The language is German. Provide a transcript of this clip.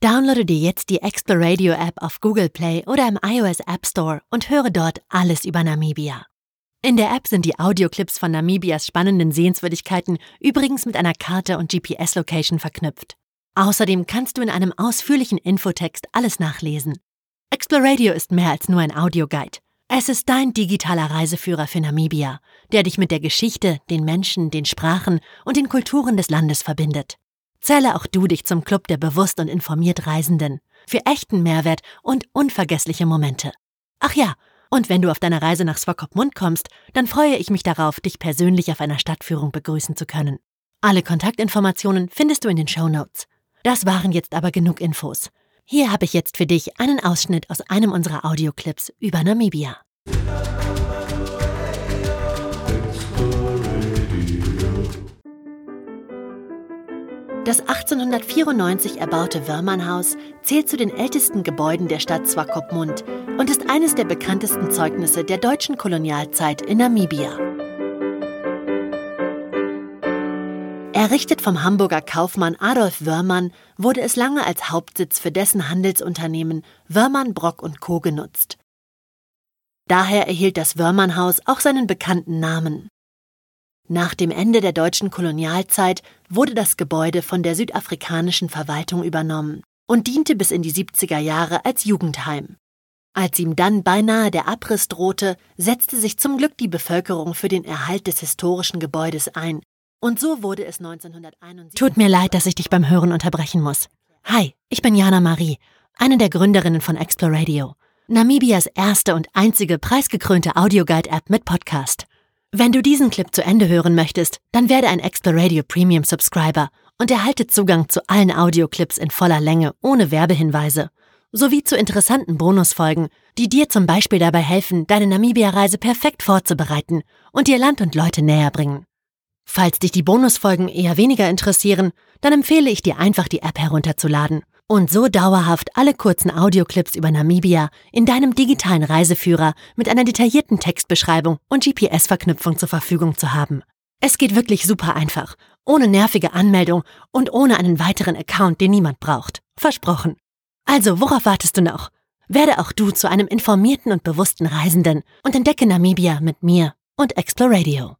Downloade dir jetzt die Exploradio App auf Google Play oder im iOS App Store und höre dort alles über Namibia. In der App sind die Audioclips von Namibias spannenden Sehenswürdigkeiten übrigens mit einer Karte und GPS-Location verknüpft. Außerdem kannst du in einem ausführlichen Infotext alles nachlesen. Exploradio ist mehr als nur ein Audioguide. Es ist dein digitaler Reiseführer für Namibia, der dich mit der Geschichte, den Menschen, den Sprachen und den Kulturen des Landes verbindet. Zähle auch du dich zum Club der bewusst und informiert Reisenden für echten Mehrwert und unvergessliche Momente. Ach ja, und wenn du auf deiner Reise nach Swakopmund kommst, dann freue ich mich darauf, dich persönlich auf einer Stadtführung begrüßen zu können. Alle Kontaktinformationen findest du in den Show Notes. Das waren jetzt aber genug Infos. Hier habe ich jetzt für dich einen Ausschnitt aus einem unserer Audioclips über Namibia. Das 1894 erbaute Wörmannhaus zählt zu den ältesten Gebäuden der Stadt Swakopmund und ist eines der bekanntesten Zeugnisse der deutschen Kolonialzeit in Namibia. Errichtet vom Hamburger Kaufmann Adolf Wörmann wurde es lange als Hauptsitz für dessen Handelsunternehmen Wörmann, Brock und Co. genutzt. Daher erhielt das Wörmannhaus auch seinen bekannten Namen. Nach dem Ende der deutschen Kolonialzeit wurde das Gebäude von der südafrikanischen Verwaltung übernommen und diente bis in die 70er Jahre als Jugendheim. Als ihm dann beinahe der Abriss drohte, setzte sich zum Glück die Bevölkerung für den Erhalt des historischen Gebäudes ein. Und so wurde es 1971. Tut mir leid, dass ich dich beim Hören unterbrechen muss. Hi, ich bin Jana Marie, eine der Gründerinnen von Exploradio, Namibias erste und einzige preisgekrönte Audioguide-App mit Podcast. Wenn du diesen Clip zu Ende hören möchtest, dann werde ein Exploradio Premium Subscriber und erhalte Zugang zu allen Audioclips in voller Länge ohne Werbehinweise, sowie zu interessanten Bonusfolgen, die dir zum Beispiel dabei helfen, deine Namibia-Reise perfekt vorzubereiten und dir Land und Leute näher bringen. Falls dich die Bonusfolgen eher weniger interessieren, dann empfehle ich dir einfach die App herunterzuladen und so dauerhaft alle kurzen Audioclips über Namibia in deinem digitalen Reiseführer mit einer detaillierten Textbeschreibung und GPS-Verknüpfung zur Verfügung zu haben. Es geht wirklich super einfach, ohne nervige Anmeldung und ohne einen weiteren Account, den niemand braucht. Versprochen. Also, worauf wartest du noch? Werde auch du zu einem informierten und bewussten Reisenden und entdecke Namibia mit mir und Exploradio.